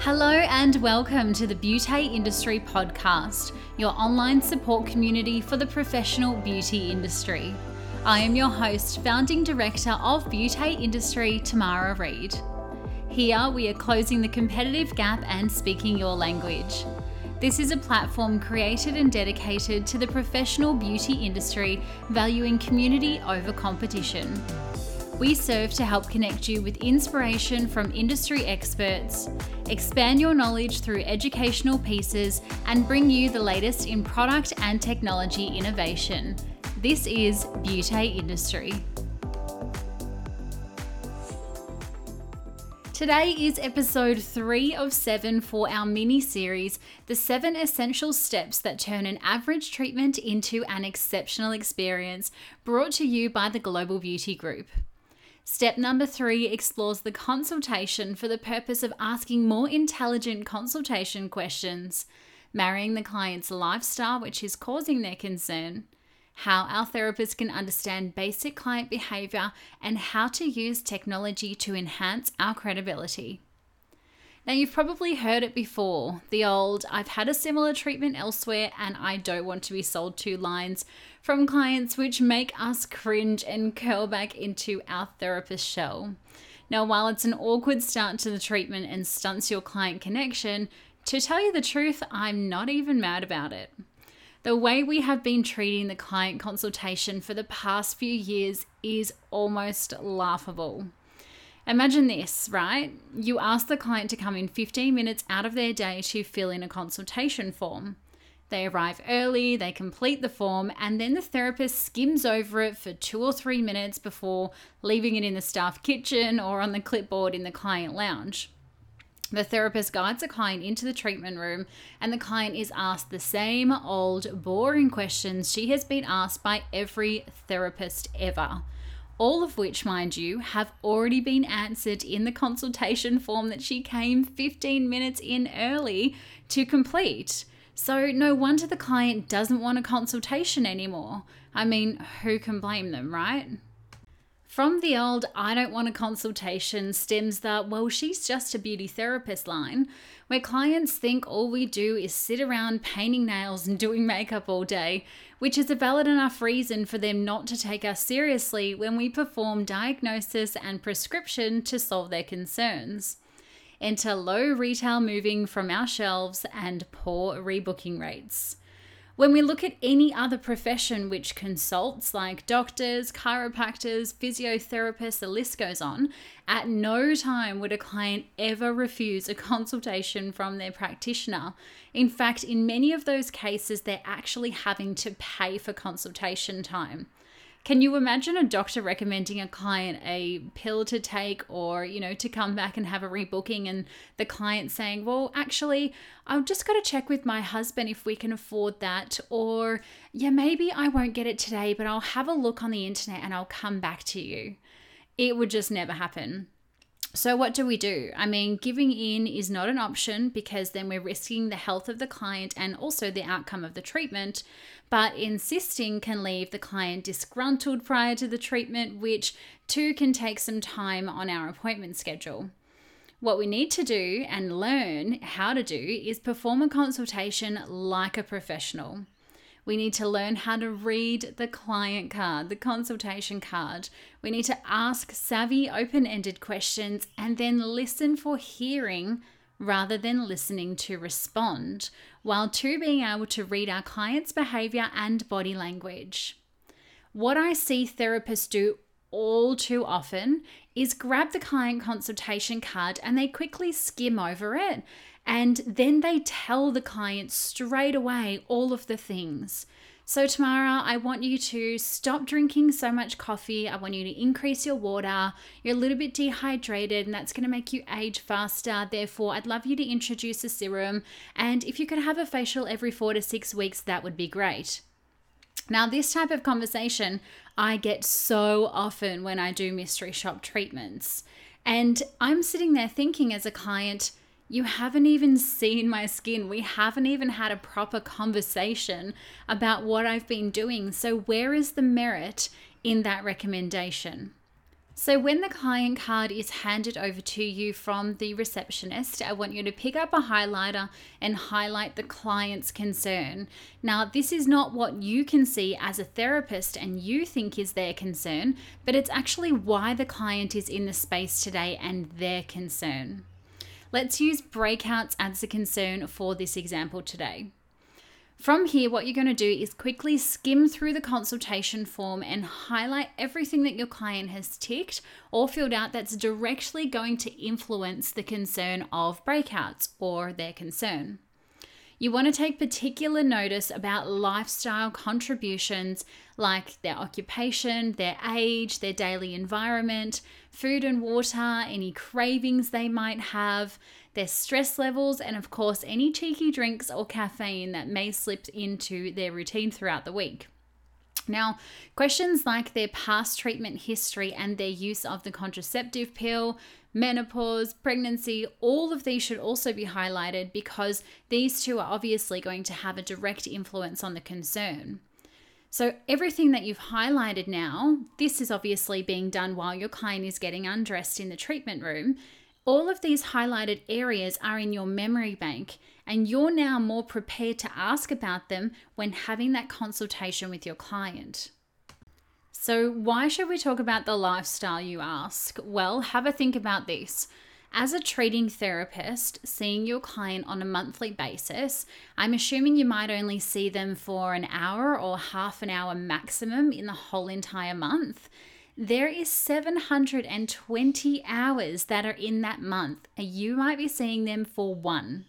Hello and welcome to the Beauty Industry Podcast, your online support community for the professional beauty industry. I am your host, founding director of Beauty Industry, Tamara Reid. Here we are closing the competitive gap and speaking your language. This is a platform created and dedicated to the professional beauty industry, valuing community over competition. We serve to help connect you with inspiration from industry experts, expand your knowledge through educational pieces, and bring you the latest in product and technology innovation. This is Beauty Industry. Today is episode three of seven for our mini series The Seven Essential Steps That Turn an Average Treatment into an Exceptional Experience, brought to you by the Global Beauty Group. Step number three explores the consultation for the purpose of asking more intelligent consultation questions, marrying the client's lifestyle, which is causing their concern, how our therapists can understand basic client behavior, and how to use technology to enhance our credibility. Now, you've probably heard it before the old, I've had a similar treatment elsewhere and I don't want to be sold to lines from clients, which make us cringe and curl back into our therapist shell. Now, while it's an awkward start to the treatment and stunts your client connection, to tell you the truth, I'm not even mad about it. The way we have been treating the client consultation for the past few years is almost laughable. Imagine this, right? You ask the client to come in 15 minutes out of their day to fill in a consultation form. They arrive early, they complete the form, and then the therapist skims over it for two or three minutes before leaving it in the staff kitchen or on the clipboard in the client lounge. The therapist guides the client into the treatment room, and the client is asked the same old, boring questions she has been asked by every therapist ever all of which, mind you, have already been answered in the consultation form that she came 15 minutes in early to complete. So, no wonder the client doesn't want a consultation anymore. I mean, who can blame them, right? From the old I don't want a consultation stems the well, she's just a beauty therapist line, where clients think all we do is sit around painting nails and doing makeup all day, which is a valid enough reason for them not to take us seriously when we perform diagnosis and prescription to solve their concerns. Enter low retail moving from our shelves and poor rebooking rates. When we look at any other profession which consults, like doctors, chiropractors, physiotherapists, the list goes on, at no time would a client ever refuse a consultation from their practitioner. In fact, in many of those cases, they're actually having to pay for consultation time. Can you imagine a doctor recommending a client a pill to take or, you know, to come back and have a rebooking and the client saying, well, actually, I've just got to check with my husband if we can afford that. Or, yeah, maybe I won't get it today, but I'll have a look on the internet and I'll come back to you. It would just never happen. So, what do we do? I mean, giving in is not an option because then we're risking the health of the client and also the outcome of the treatment. But insisting can leave the client disgruntled prior to the treatment, which too can take some time on our appointment schedule. What we need to do and learn how to do is perform a consultation like a professional. We need to learn how to read the client card, the consultation card. We need to ask savvy, open ended questions and then listen for hearing rather than listening to respond, while two being able to read our client's behavior and body language. What I see therapists do all too often is grab the client consultation card and they quickly skim over it and then they tell the client straight away all of the things. So, Tamara, I want you to stop drinking so much coffee. I want you to increase your water. You're a little bit dehydrated, and that's going to make you age faster. Therefore, I'd love you to introduce a serum. And if you could have a facial every four to six weeks, that would be great. Now, this type of conversation I get so often when I do mystery shop treatments. And I'm sitting there thinking as a client, you haven't even seen my skin. We haven't even had a proper conversation about what I've been doing. So, where is the merit in that recommendation? So, when the client card is handed over to you from the receptionist, I want you to pick up a highlighter and highlight the client's concern. Now, this is not what you can see as a therapist and you think is their concern, but it's actually why the client is in the space today and their concern. Let's use breakouts as a concern for this example today. From here, what you're going to do is quickly skim through the consultation form and highlight everything that your client has ticked or filled out that's directly going to influence the concern of breakouts or their concern. You want to take particular notice about lifestyle contributions like their occupation, their age, their daily environment, food and water, any cravings they might have, their stress levels, and of course, any cheeky drinks or caffeine that may slip into their routine throughout the week. Now, questions like their past treatment history and their use of the contraceptive pill, menopause, pregnancy, all of these should also be highlighted because these two are obviously going to have a direct influence on the concern. So, everything that you've highlighted now, this is obviously being done while your client is getting undressed in the treatment room. All of these highlighted areas are in your memory bank, and you're now more prepared to ask about them when having that consultation with your client. So, why should we talk about the lifestyle, you ask? Well, have a think about this. As a treating therapist, seeing your client on a monthly basis, I'm assuming you might only see them for an hour or half an hour maximum in the whole entire month there is 720 hours that are in that month and you might be seeing them for one.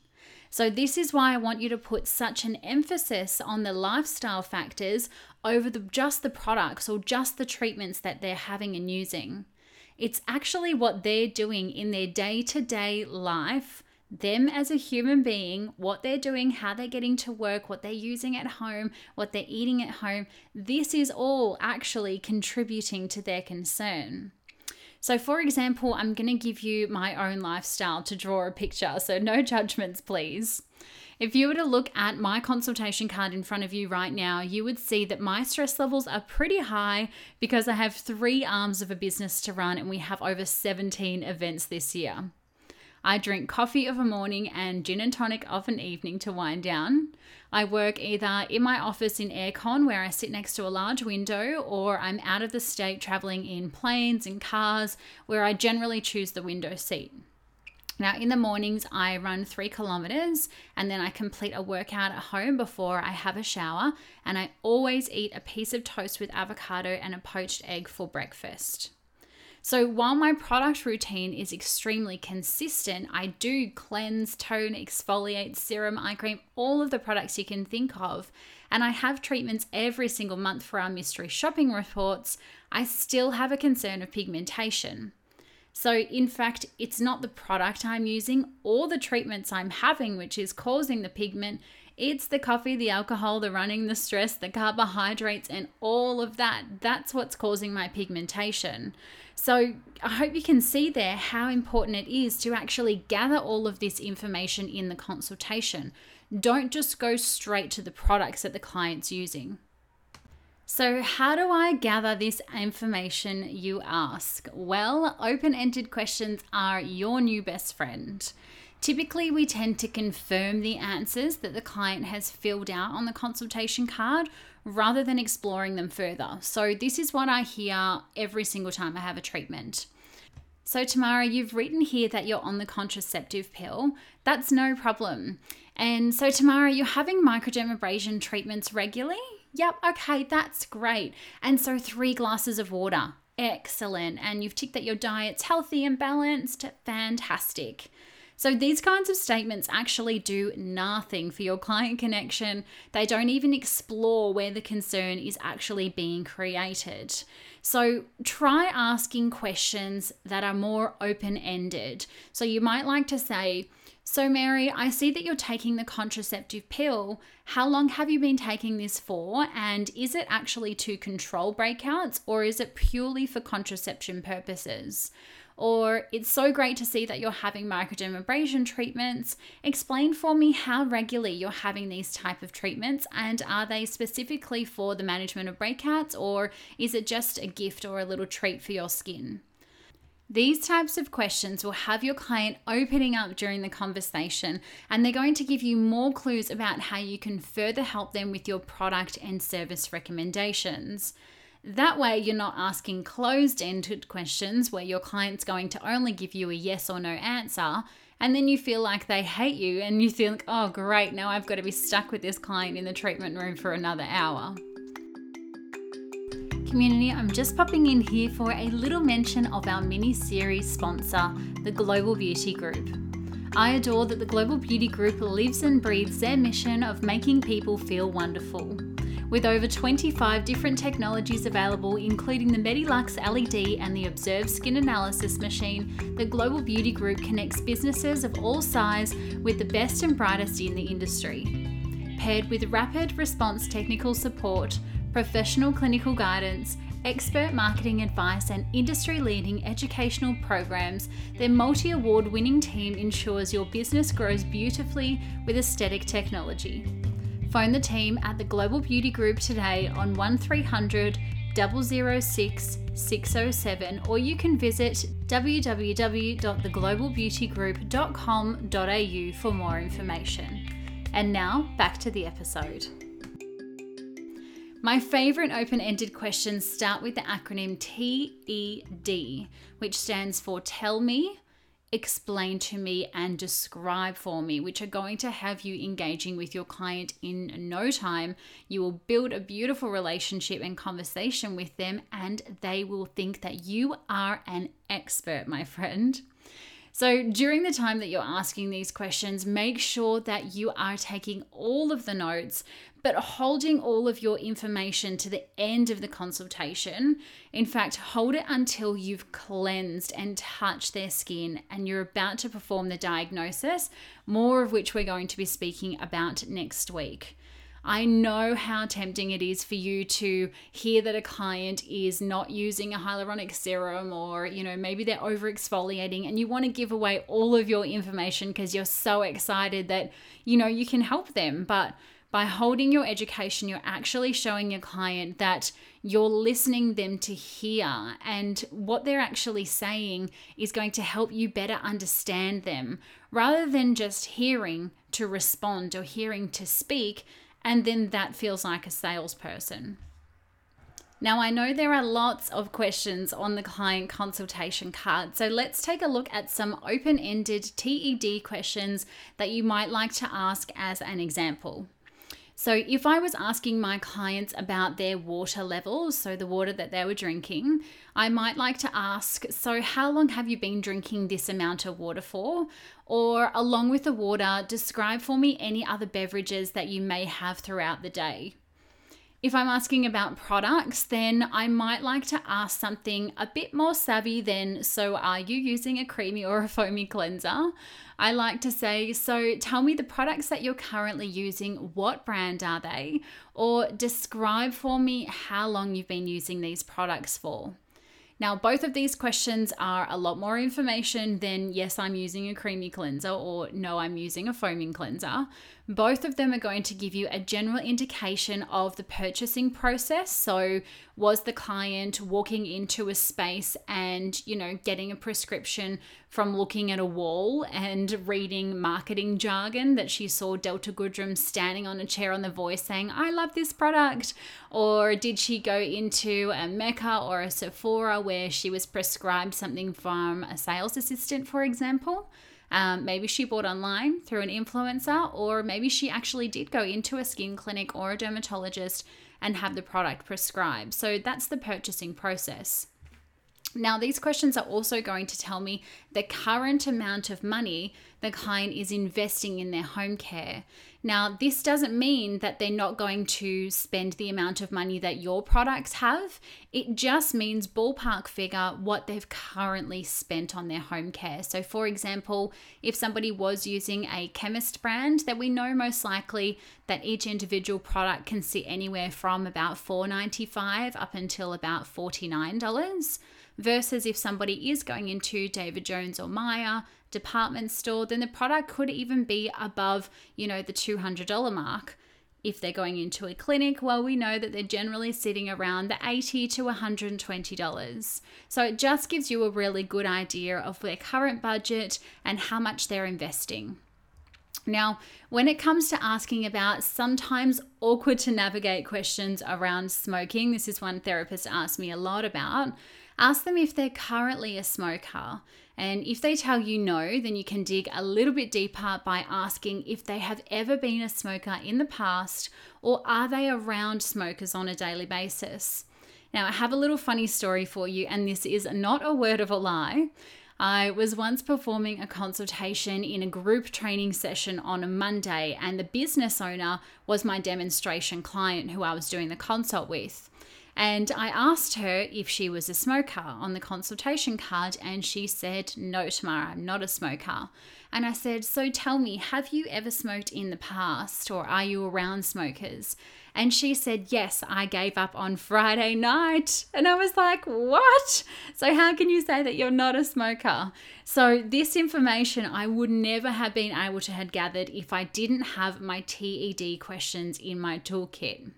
So this is why i want you to put such an emphasis on the lifestyle factors over the just the products or just the treatments that they're having and using. It's actually what they're doing in their day-to-day life them as a human being, what they're doing, how they're getting to work, what they're using at home, what they're eating at home, this is all actually contributing to their concern. So, for example, I'm going to give you my own lifestyle to draw a picture, so no judgments, please. If you were to look at my consultation card in front of you right now, you would see that my stress levels are pretty high because I have three arms of a business to run and we have over 17 events this year. I drink coffee of a morning and gin and tonic of an evening to wind down. I work either in my office in aircon where I sit next to a large window, or I'm out of the state traveling in planes and cars where I generally choose the window seat. Now, in the mornings, I run three kilometers and then I complete a workout at home before I have a shower. And I always eat a piece of toast with avocado and a poached egg for breakfast. So while my product routine is extremely consistent, I do cleanse, tone, exfoliate, serum, eye cream, all of the products you can think of, and I have treatments every single month for our mystery shopping reports, I still have a concern of pigmentation. So, in fact, it's not the product I'm using or the treatments I'm having which is causing the pigment. It's the coffee, the alcohol, the running, the stress, the carbohydrates, and all of that. That's what's causing my pigmentation. So I hope you can see there how important it is to actually gather all of this information in the consultation. Don't just go straight to the products that the client's using. So, how do I gather this information, you ask? Well, open ended questions are your new best friend. Typically, we tend to confirm the answers that the client has filled out on the consultation card rather than exploring them further. So, this is what I hear every single time I have a treatment. So, Tamara, you've written here that you're on the contraceptive pill. That's no problem. And so, Tamara, you're having microdermabrasion treatments regularly? Yep, okay, that's great. And so, three glasses of water. Excellent. And you've ticked that your diet's healthy and balanced. Fantastic. So these kinds of statements actually do nothing for your client connection. They don't even explore where the concern is actually being created. So try asking questions that are more open ended. So you might like to say, so, Mary, I see that you're taking the contraceptive pill. How long have you been taking this for? And is it actually to control breakouts or is it purely for contraception purposes? or it's so great to see that you're having microdermabrasion treatments. Explain for me how regularly you're having these type of treatments and are they specifically for the management of breakouts or is it just a gift or a little treat for your skin? These types of questions will have your client opening up during the conversation and they're going to give you more clues about how you can further help them with your product and service recommendations. That way, you're not asking closed ended questions where your client's going to only give you a yes or no answer, and then you feel like they hate you and you think, oh, great, now I've got to be stuck with this client in the treatment room for another hour. Community, I'm just popping in here for a little mention of our mini series sponsor, the Global Beauty Group. I adore that the Global Beauty Group lives and breathes their mission of making people feel wonderful. With over 25 different technologies available, including the Medilux LED and the Observ Skin Analysis Machine, the Global Beauty Group connects businesses of all size with the best and brightest in the industry. Paired with rapid response technical support, professional clinical guidance, expert marketing advice, and industry leading educational programs, their multi award winning team ensures your business grows beautifully with aesthetic technology. Phone the team at the Global Beauty Group today on 1300 006 607 or you can visit www.theglobalbeautygroup.com.au for more information. And now back to the episode. My favourite open ended questions start with the acronym TED, which stands for Tell Me, Explain to Me, and Describe for Me, which are going to have you engaging with your client in no time. You will build a beautiful relationship and conversation with them, and they will think that you are an expert, my friend. So, during the time that you're asking these questions, make sure that you are taking all of the notes, but holding all of your information to the end of the consultation. In fact, hold it until you've cleansed and touched their skin and you're about to perform the diagnosis, more of which we're going to be speaking about next week. I know how tempting it is for you to hear that a client is not using a hyaluronic serum or, you know, maybe they're over exfoliating and you want to give away all of your information because you're so excited that, you know, you can help them. But by holding your education, you're actually showing your client that you're listening them to hear and what they're actually saying is going to help you better understand them rather than just hearing to respond or hearing to speak and then that feels like a salesperson. Now, I know there are lots of questions on the client consultation card, so let's take a look at some open ended TED questions that you might like to ask as an example. So, if I was asking my clients about their water levels, so the water that they were drinking, I might like to ask, So, how long have you been drinking this amount of water for? Or, along with the water, describe for me any other beverages that you may have throughout the day. If I'm asking about products, then I might like to ask something a bit more savvy than, so are you using a creamy or a foamy cleanser? I like to say, so tell me the products that you're currently using, what brand are they? Or describe for me how long you've been using these products for. Now, both of these questions are a lot more information than yes, I'm using a creamy cleanser or no, I'm using a foaming cleanser. Both of them are going to give you a general indication of the purchasing process. So, was the client walking into a space and, you know, getting a prescription from looking at a wall and reading marketing jargon that she saw Delta Goodrem standing on a chair on the voice saying, I love this product? Or did she go into a Mecca or a Sephora where she was prescribed something from a sales assistant, for example? Um, maybe she bought online through an influencer, or maybe she actually did go into a skin clinic or a dermatologist and have the product prescribed. So that's the purchasing process. Now, these questions are also going to tell me the current amount of money the client is investing in their home care. Now, this doesn't mean that they're not going to spend the amount of money that your products have. It just means ballpark figure what they've currently spent on their home care. So, for example, if somebody was using a chemist brand, that we know most likely that each individual product can sit anywhere from about $4.95 up until about $49 versus if somebody is going into David Jones or Myer department store, then the product could even be above, you know, the $200 mark. If they're going into a clinic, well, we know that they're generally sitting around the 80 to $120. So it just gives you a really good idea of their current budget and how much they're investing. Now, when it comes to asking about sometimes awkward to navigate questions around smoking, this is one therapist asked me a lot about. Ask them if they're currently a smoker. And if they tell you no, then you can dig a little bit deeper by asking if they have ever been a smoker in the past or are they around smokers on a daily basis. Now, I have a little funny story for you, and this is not a word of a lie. I was once performing a consultation in a group training session on a Monday, and the business owner was my demonstration client who I was doing the consult with. And I asked her if she was a smoker on the consultation card, and she said, No, Tamara, I'm not a smoker. And I said, So tell me, have you ever smoked in the past, or are you around smokers? And she said, Yes, I gave up on Friday night. And I was like, What? So, how can you say that you're not a smoker? So, this information I would never have been able to have gathered if I didn't have my TED questions in my toolkit.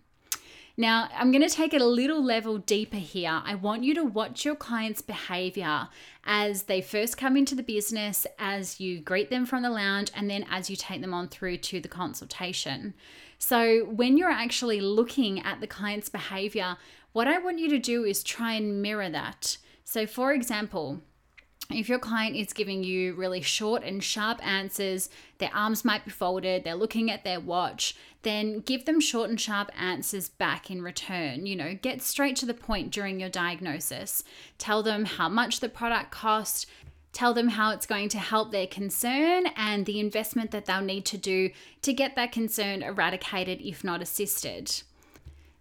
Now, I'm going to take it a little level deeper here. I want you to watch your client's behavior as they first come into the business, as you greet them from the lounge, and then as you take them on through to the consultation. So, when you're actually looking at the client's behavior, what I want you to do is try and mirror that. So, for example, if your client is giving you really short and sharp answers, their arms might be folded, they're looking at their watch, then give them short and sharp answers back in return. You know, get straight to the point during your diagnosis. Tell them how much the product cost, tell them how it's going to help their concern and the investment that they'll need to do to get that concern eradicated, if not assisted.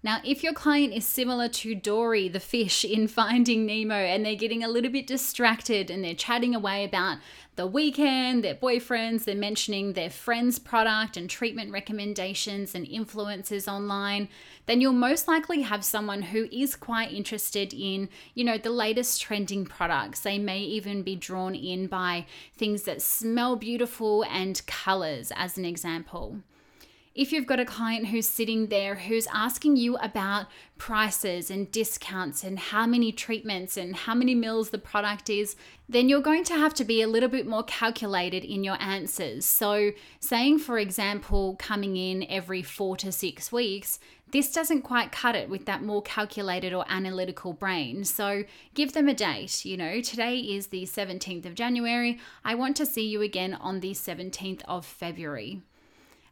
Now, if your client is similar to Dory the fish in Finding Nemo and they're getting a little bit distracted and they're chatting away about the weekend, their boyfriends, they're mentioning their friends' product and treatment recommendations and influences online, then you'll most likely have someone who is quite interested in, you know, the latest trending products. They may even be drawn in by things that smell beautiful and colors, as an example if you've got a client who's sitting there who's asking you about prices and discounts and how many treatments and how many mils the product is, then you're going to have to be a little bit more calculated in your answers. So, saying, for example, coming in every four to six weeks, this doesn't quite cut it with that more calculated or analytical brain. So, give them a date. You know, today is the 17th of January. I want to see you again on the 17th of February.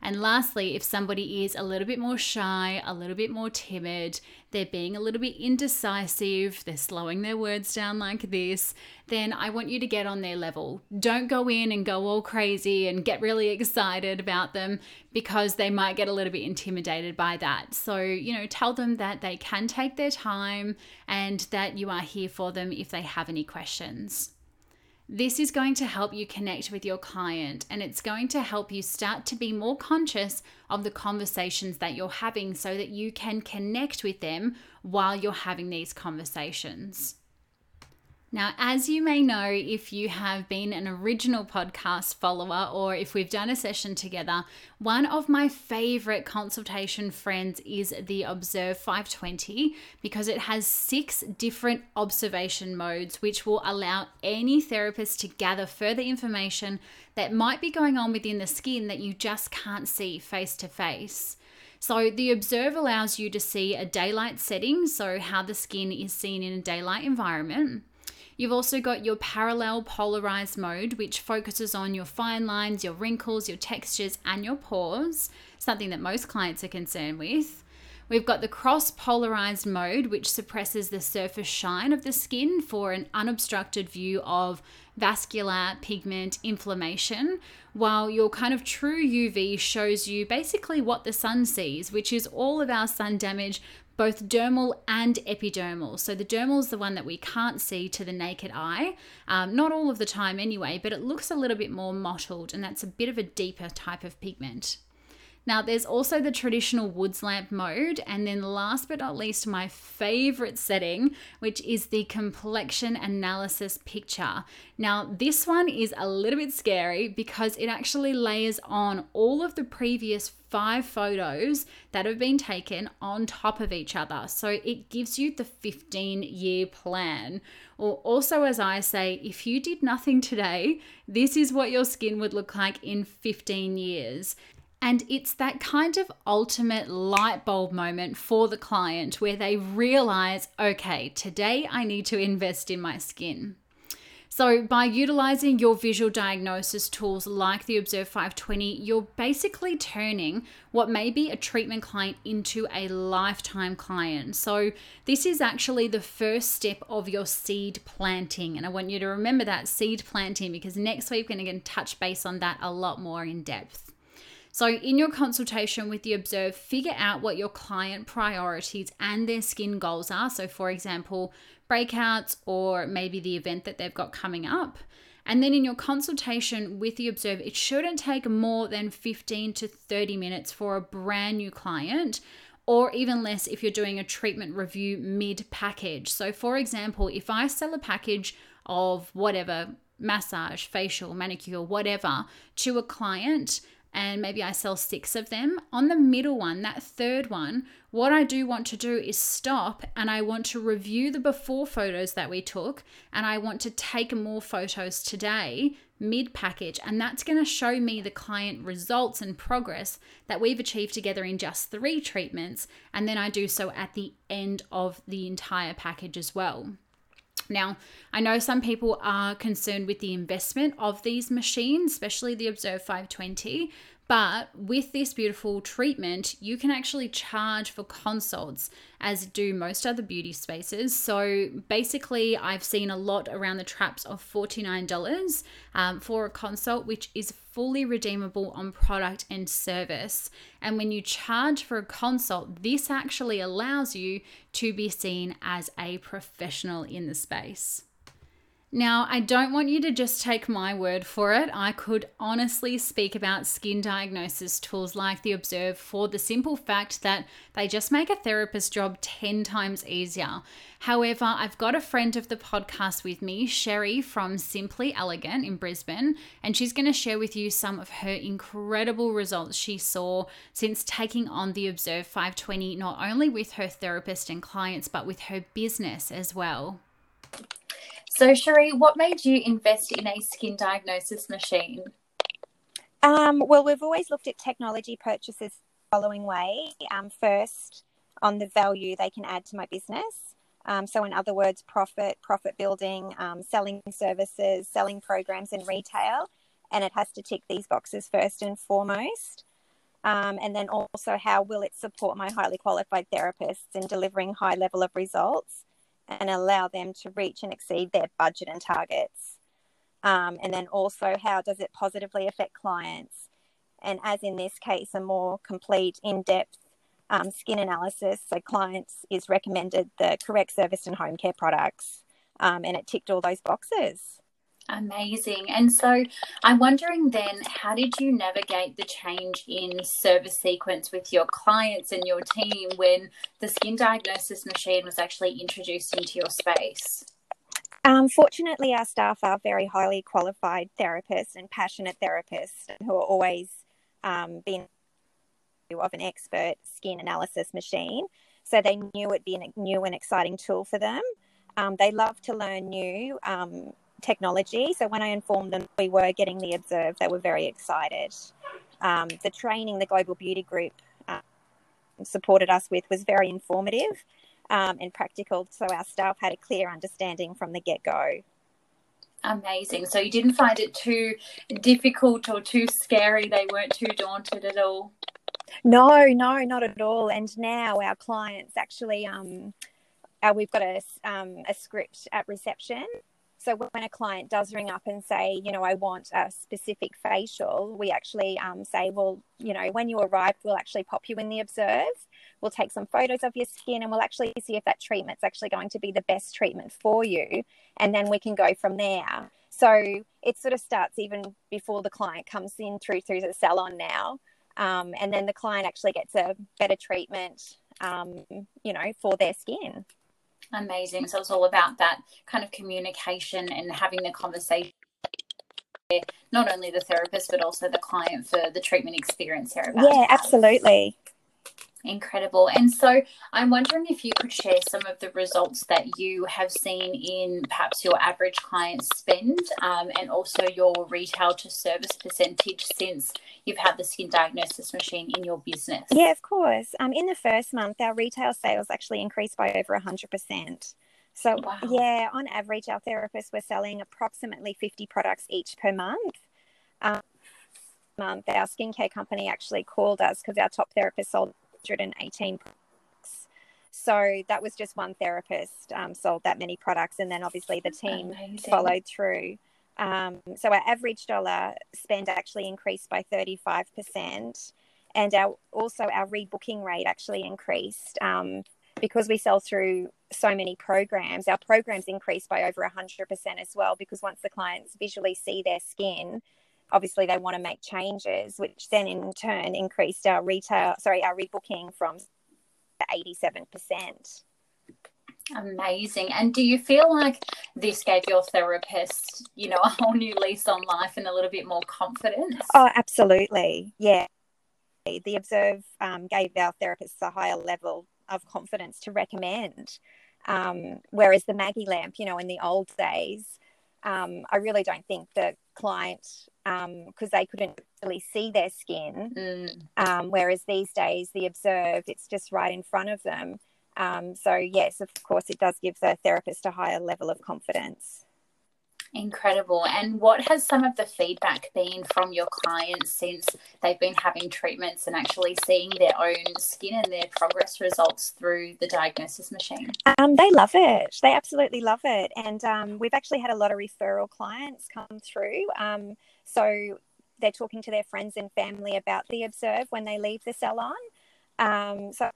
And lastly, if somebody is a little bit more shy, a little bit more timid, they're being a little bit indecisive, they're slowing their words down like this, then I want you to get on their level. Don't go in and go all crazy and get really excited about them because they might get a little bit intimidated by that. So, you know, tell them that they can take their time and that you are here for them if they have any questions. This is going to help you connect with your client and it's going to help you start to be more conscious of the conversations that you're having so that you can connect with them while you're having these conversations. Now, as you may know, if you have been an original podcast follower or if we've done a session together, one of my favorite consultation friends is the Observ 520 because it has six different observation modes, which will allow any therapist to gather further information that might be going on within the skin that you just can't see face to face. So, the Observ allows you to see a daylight setting, so how the skin is seen in a daylight environment. You've also got your parallel polarized mode, which focuses on your fine lines, your wrinkles, your textures, and your pores, something that most clients are concerned with. We've got the cross polarized mode, which suppresses the surface shine of the skin for an unobstructed view of vascular pigment inflammation, while your kind of true UV shows you basically what the sun sees, which is all of our sun damage both dermal and epidermal. So the dermal is the one that we can't see to the naked eye, um, not all of the time anyway, but it looks a little bit more mottled, and that's a bit of a deeper type of pigment. Now, there's also the traditional Wood's lamp mode, and then last but not least, my favorite setting, which is the complexion analysis picture. Now, this one is a little bit scary because it actually layers on all of the previous five photos that have been taken on top of each other. So it gives you the 15 year plan. Or also, as I say, if you did nothing today, this is what your skin would look like in 15 years. And it's that kind of ultimate light bulb moment for the client where they realize, okay, today I need to invest in my skin. So, by utilizing your visual diagnosis tools like the Observ 520, you're basically turning what may be a treatment client into a lifetime client. So, this is actually the first step of your seed planting. And I want you to remember that seed planting because next week we're going to touch base on that a lot more in depth. So, in your consultation with the Observ, figure out what your client priorities and their skin goals are. So, for example, breakouts or maybe the event that they've got coming up. And then in your consultation with the Observ, it shouldn't take more than 15 to 30 minutes for a brand new client, or even less if you're doing a treatment review mid package. So, for example, if I sell a package of whatever massage, facial, manicure, whatever to a client, and maybe I sell six of them. On the middle one, that third one, what I do want to do is stop and I want to review the before photos that we took and I want to take more photos today mid package and that's going to show me the client results and progress that we've achieved together in just three treatments and then I do so at the end of the entire package as well. Now, I know some people are concerned with the investment of these machines, especially the Observ 520, but with this beautiful treatment, you can actually charge for consults as do most other beauty spaces. So basically, I've seen a lot around the traps of $49 um, for a consult, which is fully redeemable on product and service. And when you charge for a consult, this actually allows you to be seen as a professional in the space. Now, I don't want you to just take my word for it. I could honestly speak about skin diagnosis tools like the Observ for the simple fact that they just make a therapist's job 10 times easier. However, I've got a friend of the podcast with me, Sherry from Simply Elegant in Brisbane, and she's going to share with you some of her incredible results she saw since taking on the Observ 520, not only with her therapist and clients, but with her business as well. So, Cherie, what made you invest in a skin diagnosis machine? Um, well, we've always looked at technology purchases following way. Um, first, on the value they can add to my business. Um, so, in other words, profit, profit building, um, selling services, selling programs in retail. And it has to tick these boxes first and foremost. Um, and then also, how will it support my highly qualified therapists in delivering high level of results? And allow them to reach and exceed their budget and targets. Um, and then also, how does it positively affect clients? And as in this case, a more complete, in depth um, skin analysis. So, clients is recommended the correct service and home care products, um, and it ticked all those boxes. Amazing. And so I'm wondering then, how did you navigate the change in service sequence with your clients and your team when the skin diagnosis machine was actually introduced into your space? Um, fortunately, our staff are very highly qualified therapists and passionate therapists who are always um, being of an expert skin analysis machine. So they knew it'd be a new and exciting tool for them. Um, they love to learn new um, technology. So when I informed them we were getting the Observ, they were very excited. Um, the training the Global Beauty Group um, supported us with was very informative um, and practical, so our staff had a clear understanding from the get go. Amazing. So you didn't find it too difficult or too scary? They weren't too daunted at all? No, no, not at all. And now our clients actually, um, uh, we've got a, um, a script at reception so when a client does ring up and say, you know, I want a specific facial, we actually um, say, well, you know, when you arrive, we'll actually pop you in the observe. We'll take some photos of your skin and we'll actually see if that treatment's actually going to be the best treatment for you. And then we can go from there. So it sort of starts even before the client comes in through through the salon now. Um, and then the client actually gets a better treatment, um, you know, for their skin. Amazing. So it's all about that kind of communication and having the conversation. Not only the therapist, but also the client for the treatment experience there. Yeah, absolutely. Incredible. And so I'm wondering if you could share some of the results that you have seen in perhaps your average client spend um, and also your retail to service percentage since you've had the skin diagnosis machine in your business. Yeah, of course. Um, in the first month, our retail sales actually increased by over 100%. So, wow. yeah, on average, our therapists were selling approximately 50 products each per month. Um, month, our skincare company actually called us because our top therapist sold 118 products. So that was just one therapist um, sold that many products, and then obviously the team Amazing. followed through. Um, so our average dollar spend actually increased by 35%, and our also our rebooking rate actually increased um, because we sell through so many programs. Our programs increased by over 100% as well because once the clients visually see their skin, obviously they want to make changes, which then in turn increased our retail, sorry, our rebooking from 87%. Amazing. And do you feel like this gave your therapist, you know, a whole new lease on life and a little bit more confidence? Oh, absolutely. Yeah. The Observ um, gave our therapists a higher level of confidence to recommend. Um, whereas the Maggie lamp, you know, in the old days, um, I really don't think the client because um, they couldn't really see their skin. Mm. Um, whereas these days, the observed, it's just right in front of them. Um, so, yes, of course, it does give the therapist a higher level of confidence. Incredible. And what has some of the feedback been from your clients since they've been having treatments and actually seeing their own skin and their progress results through the diagnosis machine? Um, they love it. They absolutely love it. And um, we've actually had a lot of referral clients come through. Um, so they're talking to their friends and family about the Observ when they leave the salon. Um, so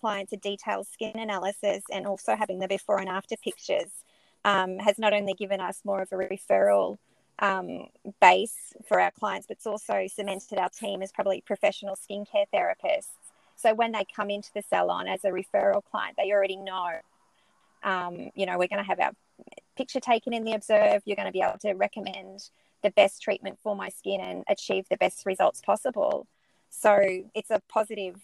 clients a detailed skin analysis and also having the before and after pictures um, has not only given us more of a referral um, base for our clients, but it's also cemented our team as probably professional skincare therapists. So when they come into the salon as a referral client, they already know, um, you know, we're going to have our picture taken in the Observ. You're going to be able to recommend the best treatment for my skin and achieve the best results possible. So it's a positive,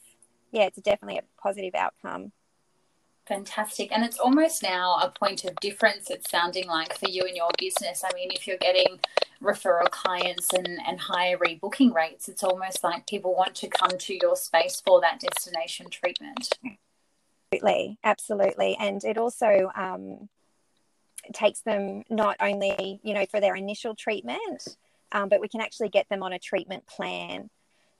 yeah, it's definitely a positive outcome. Fantastic. And it's almost now a point of difference, it's sounding like for you and your business. I mean, if you're getting referral clients and, and higher rebooking rates, it's almost like people want to come to your space for that destination treatment. Absolutely. Absolutely. And it also um, takes them not only, you know, for their initial treatment, um, but we can actually get them on a treatment plan.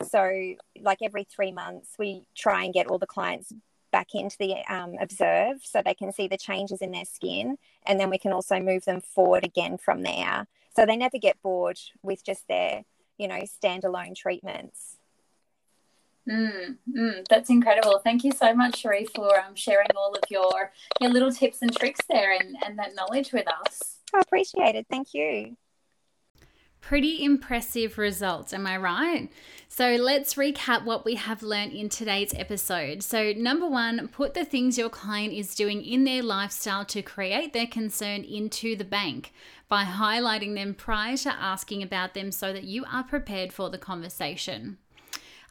So, like every three months, we try and get all the clients back into the um, observe so they can see the changes in their skin and then we can also move them forward again from there so they never get bored with just their you know standalone treatments Mm, mm, that's incredible. Thank you so much, Cherie, for um, sharing all of your your little tips and tricks there and, and that knowledge with us. I appreciate it. Thank you. Pretty impressive results, am I right? So let's recap what we have learned in today's episode. So, number one, put the things your client is doing in their lifestyle to create their concern into the bank by highlighting them prior to asking about them so that you are prepared for the conversation.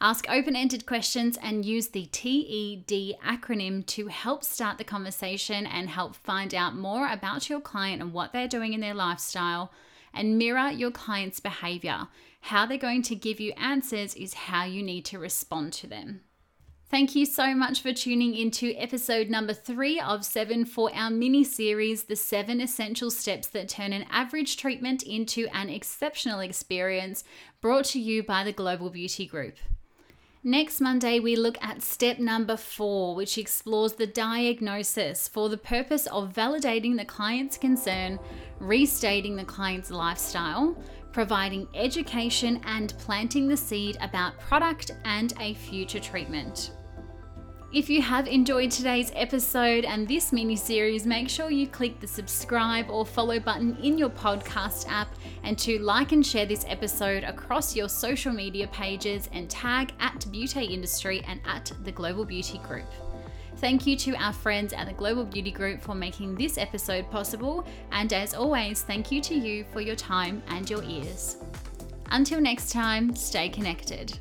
Ask open ended questions and use the TED acronym to help start the conversation and help find out more about your client and what they're doing in their lifestyle and mirror your client's behavior. How they're going to give you answers is how you need to respond to them. Thank you so much for tuning into episode number three of seven for our mini series, The Seven Essential Steps That Turn an Average Treatment into an Exceptional Experience, brought to you by the Global Beauty Group. Next Monday, we look at step number four, which explores the diagnosis for the purpose of validating the client's concern, restating the client's lifestyle, providing education, and planting the seed about product and a future treatment. If you have enjoyed today's episode and this mini series, make sure you click the subscribe or follow button in your podcast app and to like and share this episode across your social media pages and tag at Beauty Industry and at the Global Beauty Group. Thank you to our friends at the Global Beauty Group for making this episode possible, and as always, thank you to you for your time and your ears. Until next time, stay connected.